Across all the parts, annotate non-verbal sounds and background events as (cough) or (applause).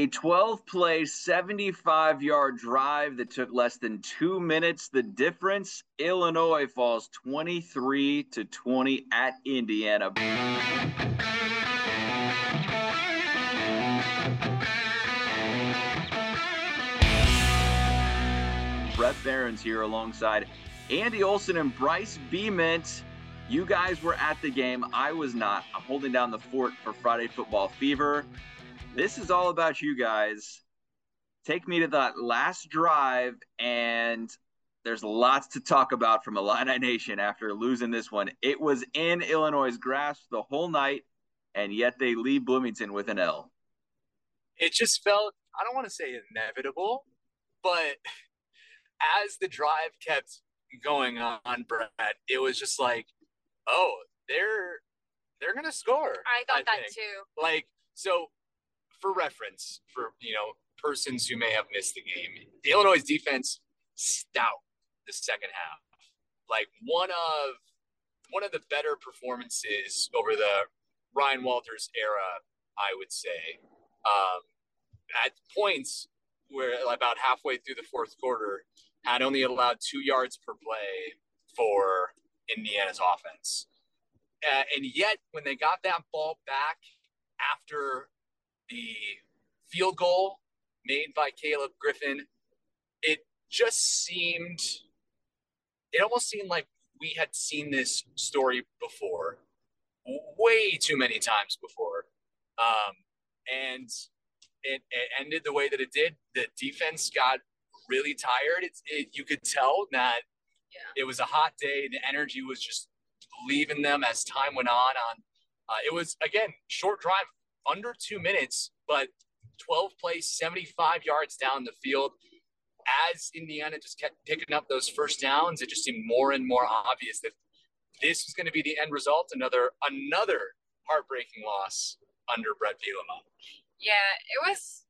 A 12 play, 75 yard drive that took less than two minutes. The difference Illinois falls 23 to 20 at Indiana. Brett Barons here alongside Andy Olson and Bryce Beement. You guys were at the game. I was not. I'm holding down the fort for Friday Football Fever. This is all about you guys. Take me to that last drive, and there's lots to talk about from Illini Nation after losing this one. It was in Illinois' grasp the whole night, and yet they leave Bloomington with an L. It just felt, I don't want to say inevitable, but as the drive kept going on, Brett, it was just like, oh, they're they're gonna score. I thought I that think. too. Like so, for reference, for you know persons who may have missed the game, the Illinois defense stout the second half. Like one of one of the better performances over the Ryan Walters era, I would say. Um, at points where about halfway through the fourth quarter, had only allowed two yards per play for Indiana's offense. Uh, and yet, when they got that ball back after the field goal made by Caleb Griffin, it just seemed, it almost seemed like we had seen this story before, way too many times before. Um, and it, it, ended the way that it did. The defense got really tired. It's, it, you could tell that yeah. it was a hot day. The energy was just leaving them as time went on. On uh, it was again short drive, under two minutes, but 12 plays, 75 yards down the field. As Indiana just kept picking up those first downs, it just seemed more and more obvious that this was going to be the end result. Another another heartbreaking loss under Bret Bielema. Yeah, it was.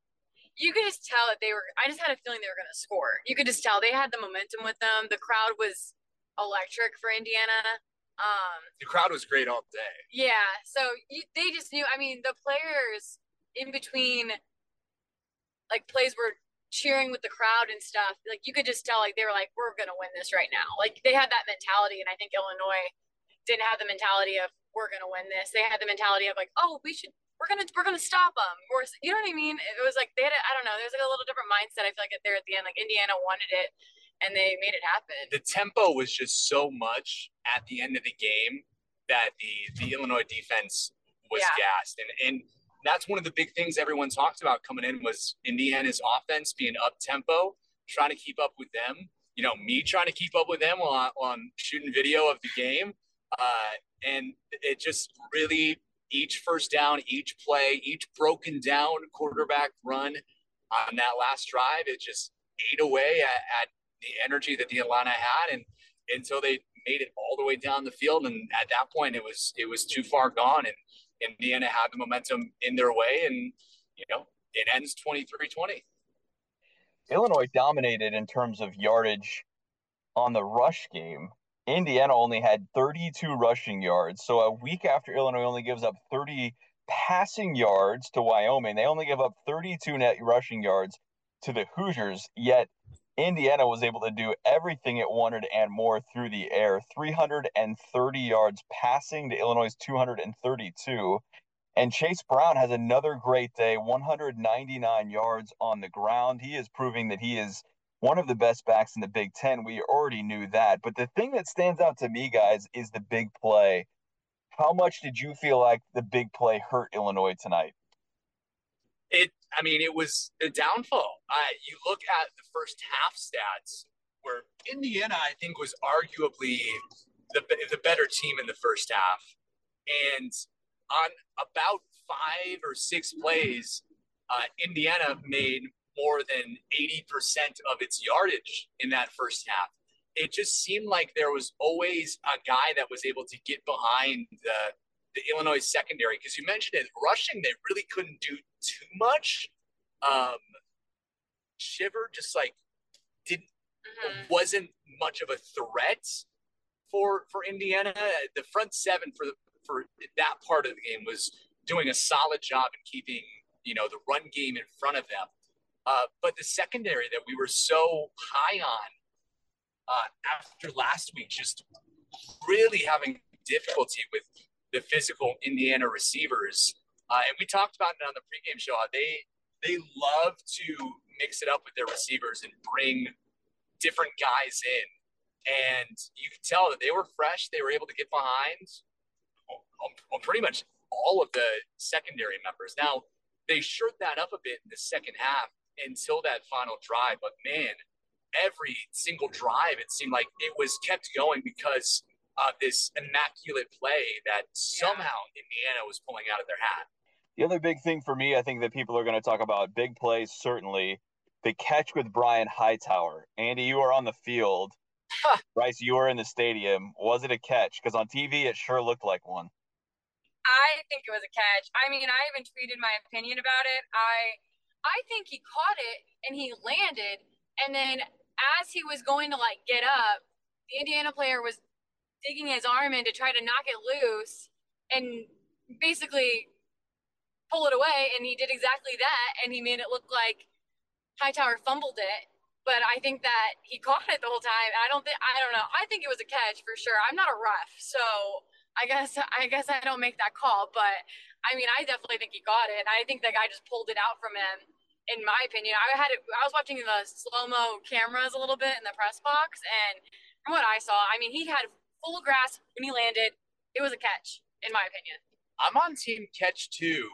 You could just tell that they were. I just had a feeling they were going to score. You could just tell they had the momentum with them. The crowd was electric for Indiana. Um, the crowd was great all day. Yeah, so you, they just knew. I mean, the players in between, like plays were cheering with the crowd and stuff. Like you could just tell, like they were like, "We're gonna win this right now." Like they had that mentality, and I think Illinois didn't have the mentality of "We're gonna win this." They had the mentality of like, "Oh, we should." We're gonna we're gonna stop them, or you know what I mean. It was like they had I don't know. There's like a little different mindset. I feel like there at the end, like Indiana wanted it, and they made it happen. The tempo was just so much at the end of the game that the the Illinois defense was yeah. gassed, and and that's one of the big things everyone talked about coming in was Indiana's offense being up tempo, trying to keep up with them. You know, me trying to keep up with them while, I, while I'm shooting video of the game, uh, and it just really each first down, each play, each broken down quarterback run on that last drive, it just ate away at, at the energy that the Illini had, and until they made it all the way down the field, and at that point, it was it was too far gone, and Indiana had the momentum in their way, and you know it ends 23-20. Illinois dominated in terms of yardage on the rush game. Indiana only had 32 rushing yards. So a week after Illinois only gives up 30 passing yards to Wyoming, they only give up 32 net rushing yards to the Hoosiers. Yet Indiana was able to do everything it wanted and more through the air 330 yards passing to Illinois' 232. And Chase Brown has another great day 199 yards on the ground. He is proving that he is one of the best backs in the Big Ten. We already knew that. But the thing that stands out to me, guys, is the big play. How much did you feel like the big play hurt Illinois tonight? It, I mean, it was a downfall. You look at the first half stats where Indiana, I think, was arguably the, the better team in the first half. And on about five or six plays, uh, Indiana made more than 80% of its yardage in that first half. It just seemed like there was always a guy that was able to get behind the the Illinois secondary because you mentioned it rushing they really couldn't do too much. Um, Shiver just like did mm-hmm. wasn't much of a threat for for Indiana. The front seven for for that part of the game was doing a solid job in keeping you know, the run game in front of them. Uh, but the secondary that we were so high on uh, after last week, just really having difficulty with the physical Indiana receivers. Uh, and we talked about it on the pregame show. They they love to mix it up with their receivers and bring different guys in. And you could tell that they were fresh. They were able to get behind on, on pretty much all of the secondary members. Now, they shored that up a bit in the second half until that final drive. But man, every single drive, it seemed like it was kept going because of this immaculate play that somehow Indiana was pulling out of their hat. The other big thing for me, I think that people are going to talk about big plays, certainly the catch with Brian Hightower. Andy, you are on the field. Bryce, you were in the stadium. Was it a catch? Because on TV, it sure looked like one. I think it was a catch. I mean, I even tweeted my opinion about it. I I think he caught it and he landed, and then as he was going to like get up, the Indiana player was digging his arm in to try to knock it loose and basically pull it away, and he did exactly that, and he made it look like Hightower fumbled it. But I think that he (laughs) caught it the whole time. I don't think I don't know. I think it was a catch for sure. I'm not a ref, so I guess I guess I don't make that call. But I mean, I definitely think he got it. I think the guy just pulled it out from him. In my opinion, I had it. I was watching the slow mo cameras a little bit in the press box, and from what I saw, I mean, he had full grass when he landed. It was a catch, in my opinion. I'm on team catch too.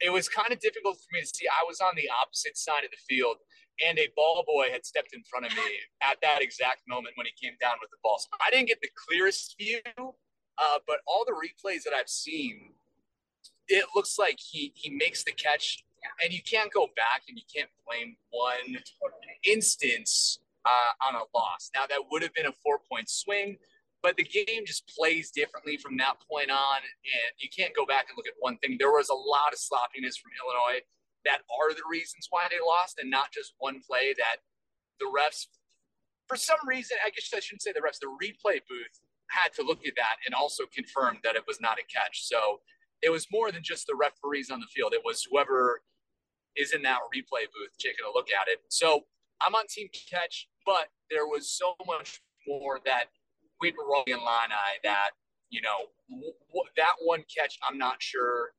It was kind of difficult for me to see. I was on the opposite side of the field, and a ball boy had stepped in front of me at that exact moment when he came down with the ball. So I didn't get the clearest view, uh, but all the replays that I've seen, it looks like he he makes the catch, and you can't go back and you can't blame one instance uh, on a loss. Now that would have been a four point swing, but the game just plays differently from that point on, and you can't go back and look at one thing. There was a lot of sloppiness from Illinois that are the reasons why they lost, and not just one play that the refs, for some reason, I guess I shouldn't say the refs, the replay booth had to look at that and also confirm that it was not a catch. So it was more than just the referees on the field. It was whoever is in that replay booth taking a look at it. So I'm on team catch, but there was so much more that went wrong in Illini that, you know, w- w- that one catch, I'm not sure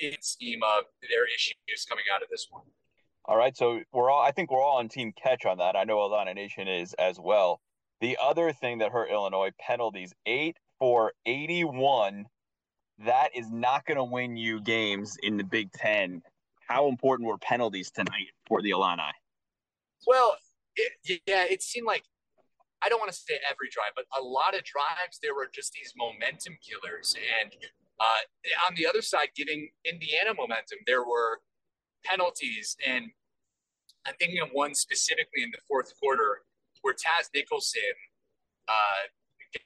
in scheme of their issues coming out of this one. All right, so we're all I think we're all on team catch on that. I know Illini Nation is as well. The other thing that hurt Illinois penalties, 8 for 81. That is not going to win you games in the Big 10. How important were penalties tonight for the Illini? Well, it, yeah, it seemed like I don't want to say every drive, but a lot of drives there were just these momentum killers, and uh, on the other side, giving Indiana momentum, there were penalties. And I'm thinking of one specifically in the fourth quarter where Taz Nicholson uh,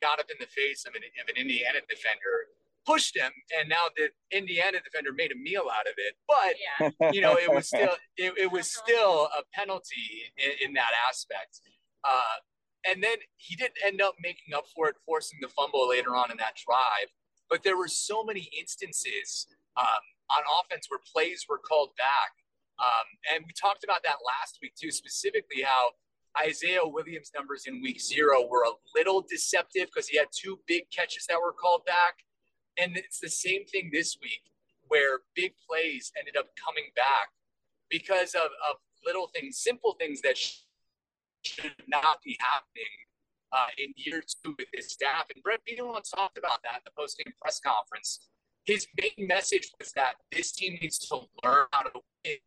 got up in the face of an, of an Indiana defender, pushed him, and now the Indiana defender made a meal out of it. But yeah. you know, it was (laughs) still it, it was still a penalty in, in that aspect. Uh, and then he didn't end up making up for it, forcing the fumble later on in that drive. But there were so many instances um, on offense where plays were called back. Um, and we talked about that last week too, specifically how Isaiah Williams' numbers in week zero were a little deceptive because he had two big catches that were called back. And it's the same thing this week where big plays ended up coming back because of, of little things, simple things that should not be happening uh, in year two with his staff. And Bret Bielema talked about that in the post-game press conference. His main message was that this team needs to learn how to win.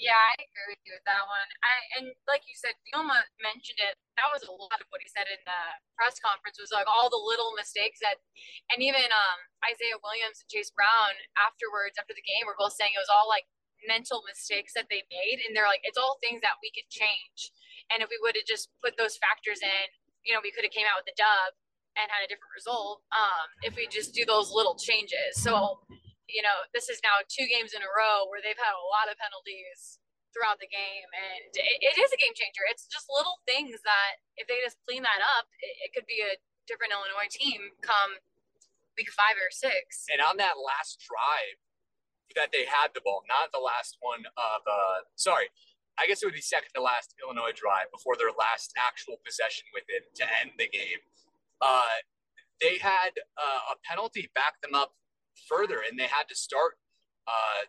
Yeah, I agree with you with that one. I and like you said, Bielema mentioned it. That was a lot of what he said in the press conference was like all the little mistakes that, and even um, Isaiah Williams and Chase Brown afterwards after the game were both saying it was all like mental mistakes that they made, and they're like it's all things that we could change. And if we would have just put those factors in, you know, we could have came out with the dub and had a different result. Um, if we just do those little changes. So, you know, this is now two games in a row where they've had a lot of penalties throughout the game, and it, it is a game changer. It's just little things that if they just clean that up, it, it could be a different Illinois team come week five or six. And on that last drive, that they had the ball, not the last one of uh sorry, I guess it would be second to last Illinois drive before their last actual possession with it to end the game. Uh, they had uh, a penalty back them up further, and they had to start uh,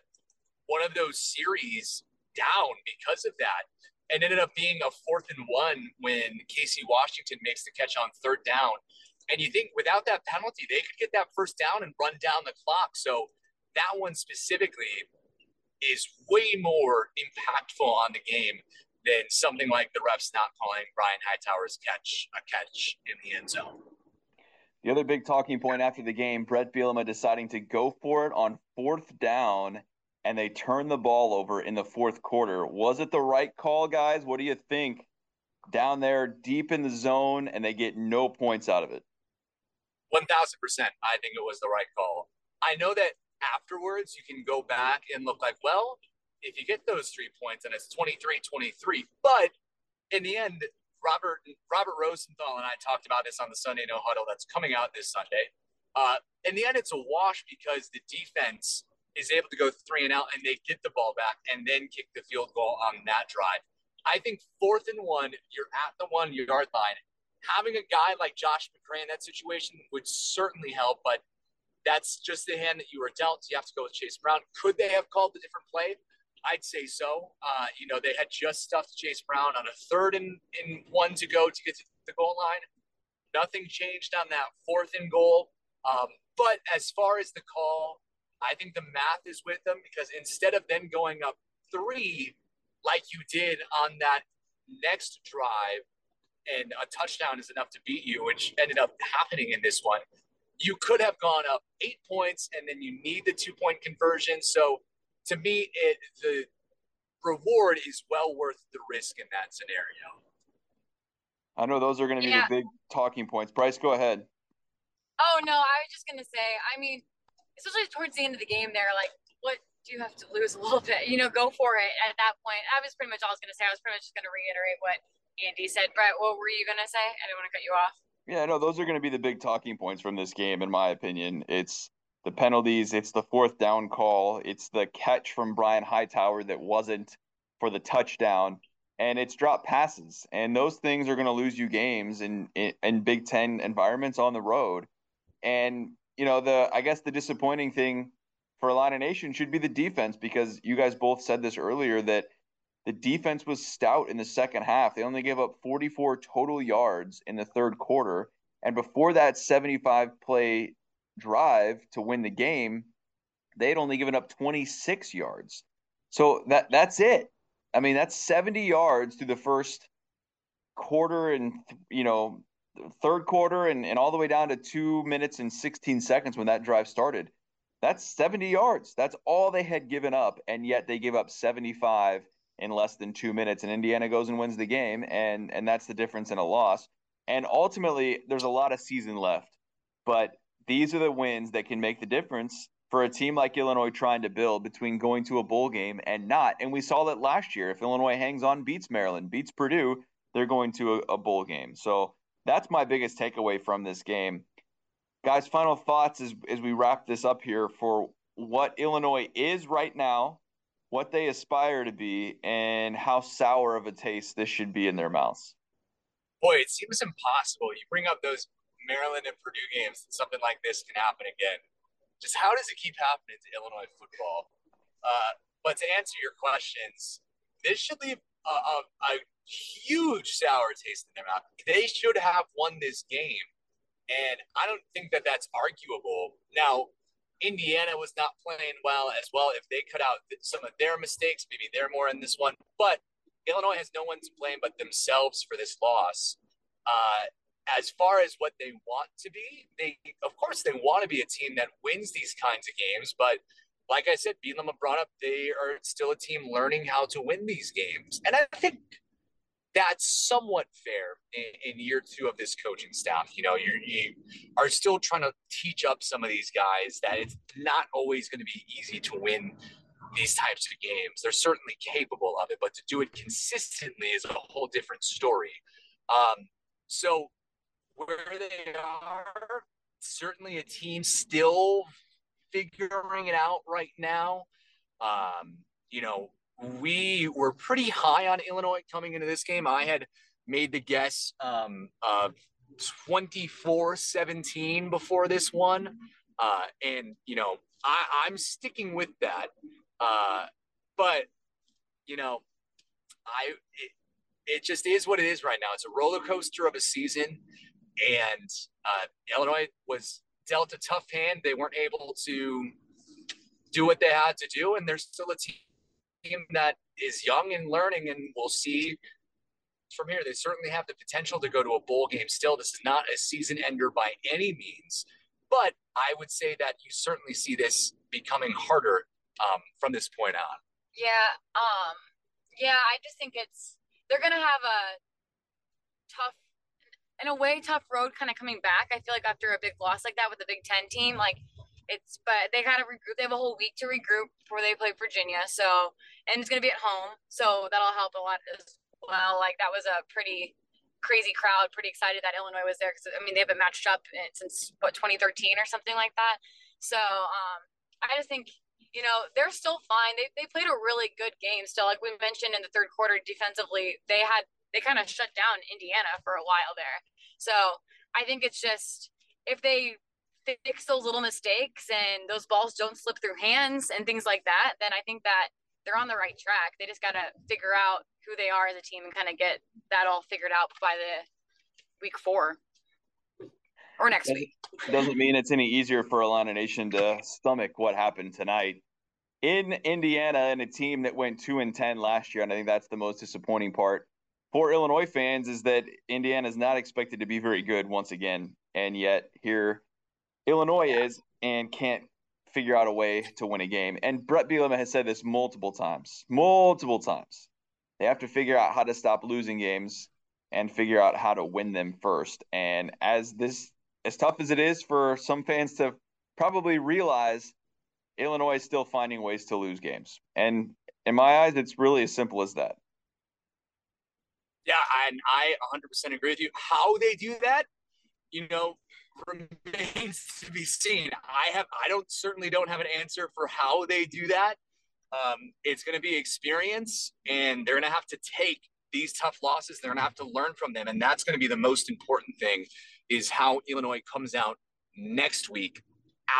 one of those series down because of that. And ended up being a fourth and one when Casey Washington makes the catch on third down. And you think without that penalty, they could get that first down and run down the clock. So that one specifically is way more impactful on the game than something like the refs not calling Brian Hightower's catch a catch in the end zone. The other big talking point after the game, Bret Bielema deciding to go for it on fourth down, and they turn the ball over in the fourth quarter. Was it the right call, guys? What do you think? Down there, deep in the zone, and they get no points out of it. 1000%. I think it was the right call. I know that afterwards you can go back and look like, well, if you get those three points and it's 23 23. But in the end, Robert Robert Rosenthal and I talked about this on the Sunday No Huddle that's coming out this Sunday. Uh, in the end, it's a wash because the defense is able to go three and out and they get the ball back and then kick the field goal on that drive. I think fourth and one, you're at the one yard line. Having a guy like Josh McCray in that situation would certainly help, but that's just the hand that you were dealt. You have to go with Chase Brown. Could they have called a different play? I'd say so. Uh, you know, they had just stuffed Chase Brown on a third and, and one to go to get to the goal line. Nothing changed on that fourth and goal. Um, but as far as the call, I think the math is with them because instead of them going up three, like you did on that next drive, and a touchdown is enough to beat you, which ended up happening in this one you could have gone up eight points and then you need the two point conversion. So to me, it the reward is well worth the risk in that scenario. I know those are going to be yeah. the big talking points. Bryce, go ahead. Oh no, I was just going to say. I mean, especially towards the end of the game, there, like, what do you have to lose a little bit? You know, go for it at that point. I was pretty much all I was going to say. I was pretty much just going to reiterate what Andy said. Brett, what were you going to say? I didn't want to cut you off. Yeah, no, those are going to be the big talking points from this game, in my opinion. It's the penalties, it's the fourth down call, it's the catch from Brian Hightower that wasn't for the touchdown, and it's drop passes. And those things are going to lose you games in, in, in Big Ten environments on the road. And you know, the I guess the disappointing thing for Illini Nation should be the defense because you guys both said this earlier that the defense was stout in the second half. They only gave up 44 total yards in the third quarter. And before that 75 play drive to win the game, they had only given up 26 yards. So that that's it. I mean, that's 70 yards through the first quarter and you know third quarter and, and all the way down to two minutes and 16 seconds when that drive started. That's 70 yards. That's all they had given up, and yet they gave up 75 in less than two minutes, and Indiana goes and wins the game, and and that's the difference in a loss. And ultimately, there's a lot of season left, but these are the wins that can make the difference for a team like Illinois trying to build between going to a bowl game and not. And we saw that last year. If Illinois hangs on, beats Maryland, beats Purdue, they're going to a, a bowl game. So that's my biggest takeaway from this game. Guys, final thoughts as, as we wrap this up here for what Illinois is right now what they aspire to be, and how sour of a taste this should be in their mouths. Boy, it seems impossible. You bring up those Maryland and Purdue games, and something like this can happen again. Just how does it keep happening to Illinois football? Uh, but to answer your questions, this should leave a, a, a huge sour taste in their mouth. They should have won this game. And I don't think that that's arguable. Now, Indiana was not playing well as well. If they cut out some of their mistakes, maybe they're more in this one. But Illinois has no one to blame but themselves for this loss. Uh, as far as what they want to be, they of course they want to be a team that wins these kinds of games. But like I said, Bielema brought up they are still a team learning how to win these games, and I think that's somewhat fair in, in, year two of this coaching staff. You know, you are still trying to teach up some of these guys that it's not always going to be easy to win these types of games. They're certainly capable of it, but to do it consistently is a whole different story. Um, so where they are, certainly a team still figuring it out right now. Um, you know, we were pretty high on Illinois coming into this game. I had made the guess um, of 24 17 before this one. Uh, and, you know, I, I'm sticking with that. Uh, but, you know, I, it, it just is what it is right now. It's a roller coaster of a season. And uh, Illinois was dealt a tough hand. They weren't able to do what they had to do. And they're still a team that is young and learning. And we'll see from here. They certainly have the potential to go to a bowl game still. This is not a season ender by any means. But I would say that you certainly see this becoming harder um, from this point on. Yeah. Um, yeah, I just think it's they're gonna have a tough in a way tough road kind of coming back. I feel like after a big loss like that with the Big Ten team, like it's but they gotta regroup. They have a whole week to regroup before they play Virginia. So and it's gonna be at home, so that'll help a lot as well. Like that was a pretty crazy crowd, pretty excited that Illinois was there because I mean they haven't matched up since what 2013 or something like that. So um, I just think you know, they're still fine. They, they played a really good game still. Like we mentioned in the third quarter defensively, they had, they kind of shut down Indiana for a while there. So I think it's just, if they fix those little mistakes and those balls don't slip through hands and things like that, then I think that they're on the right track. They just got to figure out who they are as a team and kind of get that all figured out by the week four or next week. Doesn't mean it's any easier for Illini Nation to stomach what happened tonight in Indiana and a team that went two and ten last year. And I think that's the most disappointing part for Illinois fans is that Indiana is not expected to be very good once again, and yet here Illinois is and can't figure out a way to win a game. And Bret Bielema has said this multiple times, multiple times. They have to figure out how to stop losing games and figure out how to win them first. And as this as tough as it is for some fans to probably realize Illinois is still finding ways to lose games. And in my eyes, it's really as simple as that. Yeah, and I 100% agree with you. How they do that, you know, remains to be seen. I have, I don't certainly don't have an answer for how they do that. Um, it's going to be experience, and they're going to have to take these tough losses. They're going to have to learn from them, and that's going to be the most important thing is how Illinois comes out next week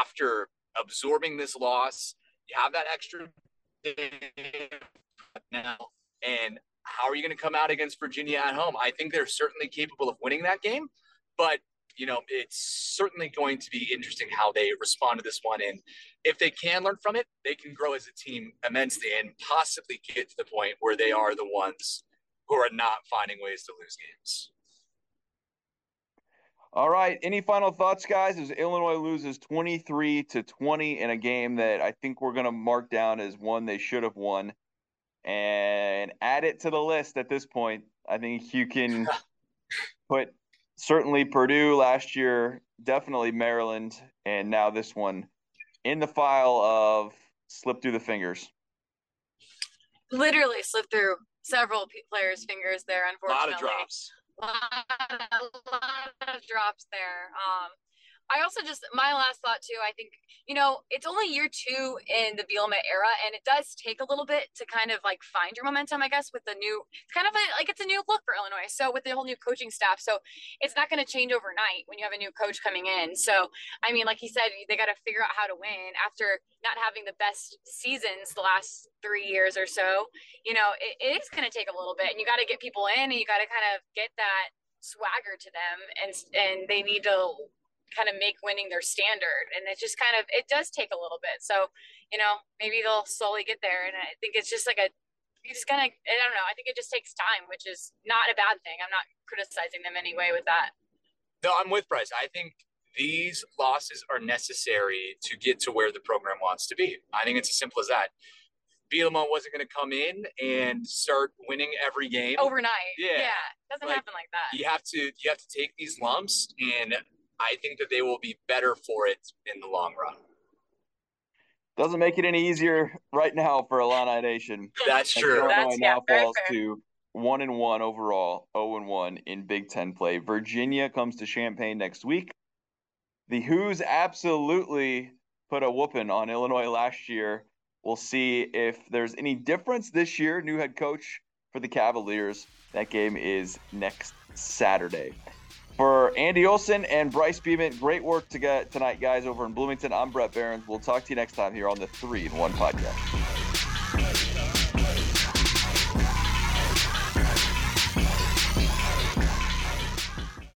after absorbing this loss. You have that extra now, and how are you going to come out against Virginia at home? I think they're certainly capable of winning that game, but you know it's certainly going to be interesting how they respond to this one. And if they can learn from it, they can grow as a team immensely and possibly get to the point where they are the ones who are not finding ways to lose games. All right. Any final thoughts, guys? As Illinois loses 23 to 20 in a game that I think we're going to mark down as one they should have won and add it to the list at this point. I think you can (laughs) put certainly Purdue last year, definitely Maryland, and now this one in the file of slip through the fingers. Literally slip through several players' fingers there, unfortunately. A lot of drops lot, a lot of drops there. Um, I also just my last thought too. I think you know it's only year two in the Bielema era, and it does take a little bit to kind of like find your momentum. I guess with the new, it's kind of a, like it's a new look for Illinois. So with the whole new coaching staff, so it's not going to change overnight when you have a new coach coming in. So I mean, like he said, they got to figure out how to win after not having the best seasons the last three years or so. You know, it, it is going to take a little bit, and you got to get people in, and you got to kind of get that swagger to them and and they need to kind of make winning their standard and it just kind of it does take a little bit. So you know maybe they'll slowly get there and i think it's just like a you just kind of i don't know i think it just takes time which is not a bad thing. I'm not criticizing them anyway with that. No i'm with bryce. I think these losses are necessary to get to where the program wants to be. I think it's as simple as that. Bielema wasn't going to come in and start winning every game. Overnight. Yeah, yeah. doesn't like, happen like that. You have to you have to take these lumps, and I think that they will be better for it in the long run. Doesn't make it any easier right now for Illini Nation. That's true. That's, now yeah, falls fair. to one and one overall, zero and one in Big Ten play. Virginia comes to Champaign next week. The Hoos absolutely put a whooping on Illinois last year. We'll see if there's any difference this year. New head coach for the Cavaliers. That game is next Saturday. For Andy Olson and Bryce Beeman, great work to tonight, guys, over in Bloomington. I'm Brett Behrens. We'll talk to you next time here on the Three in One podcast.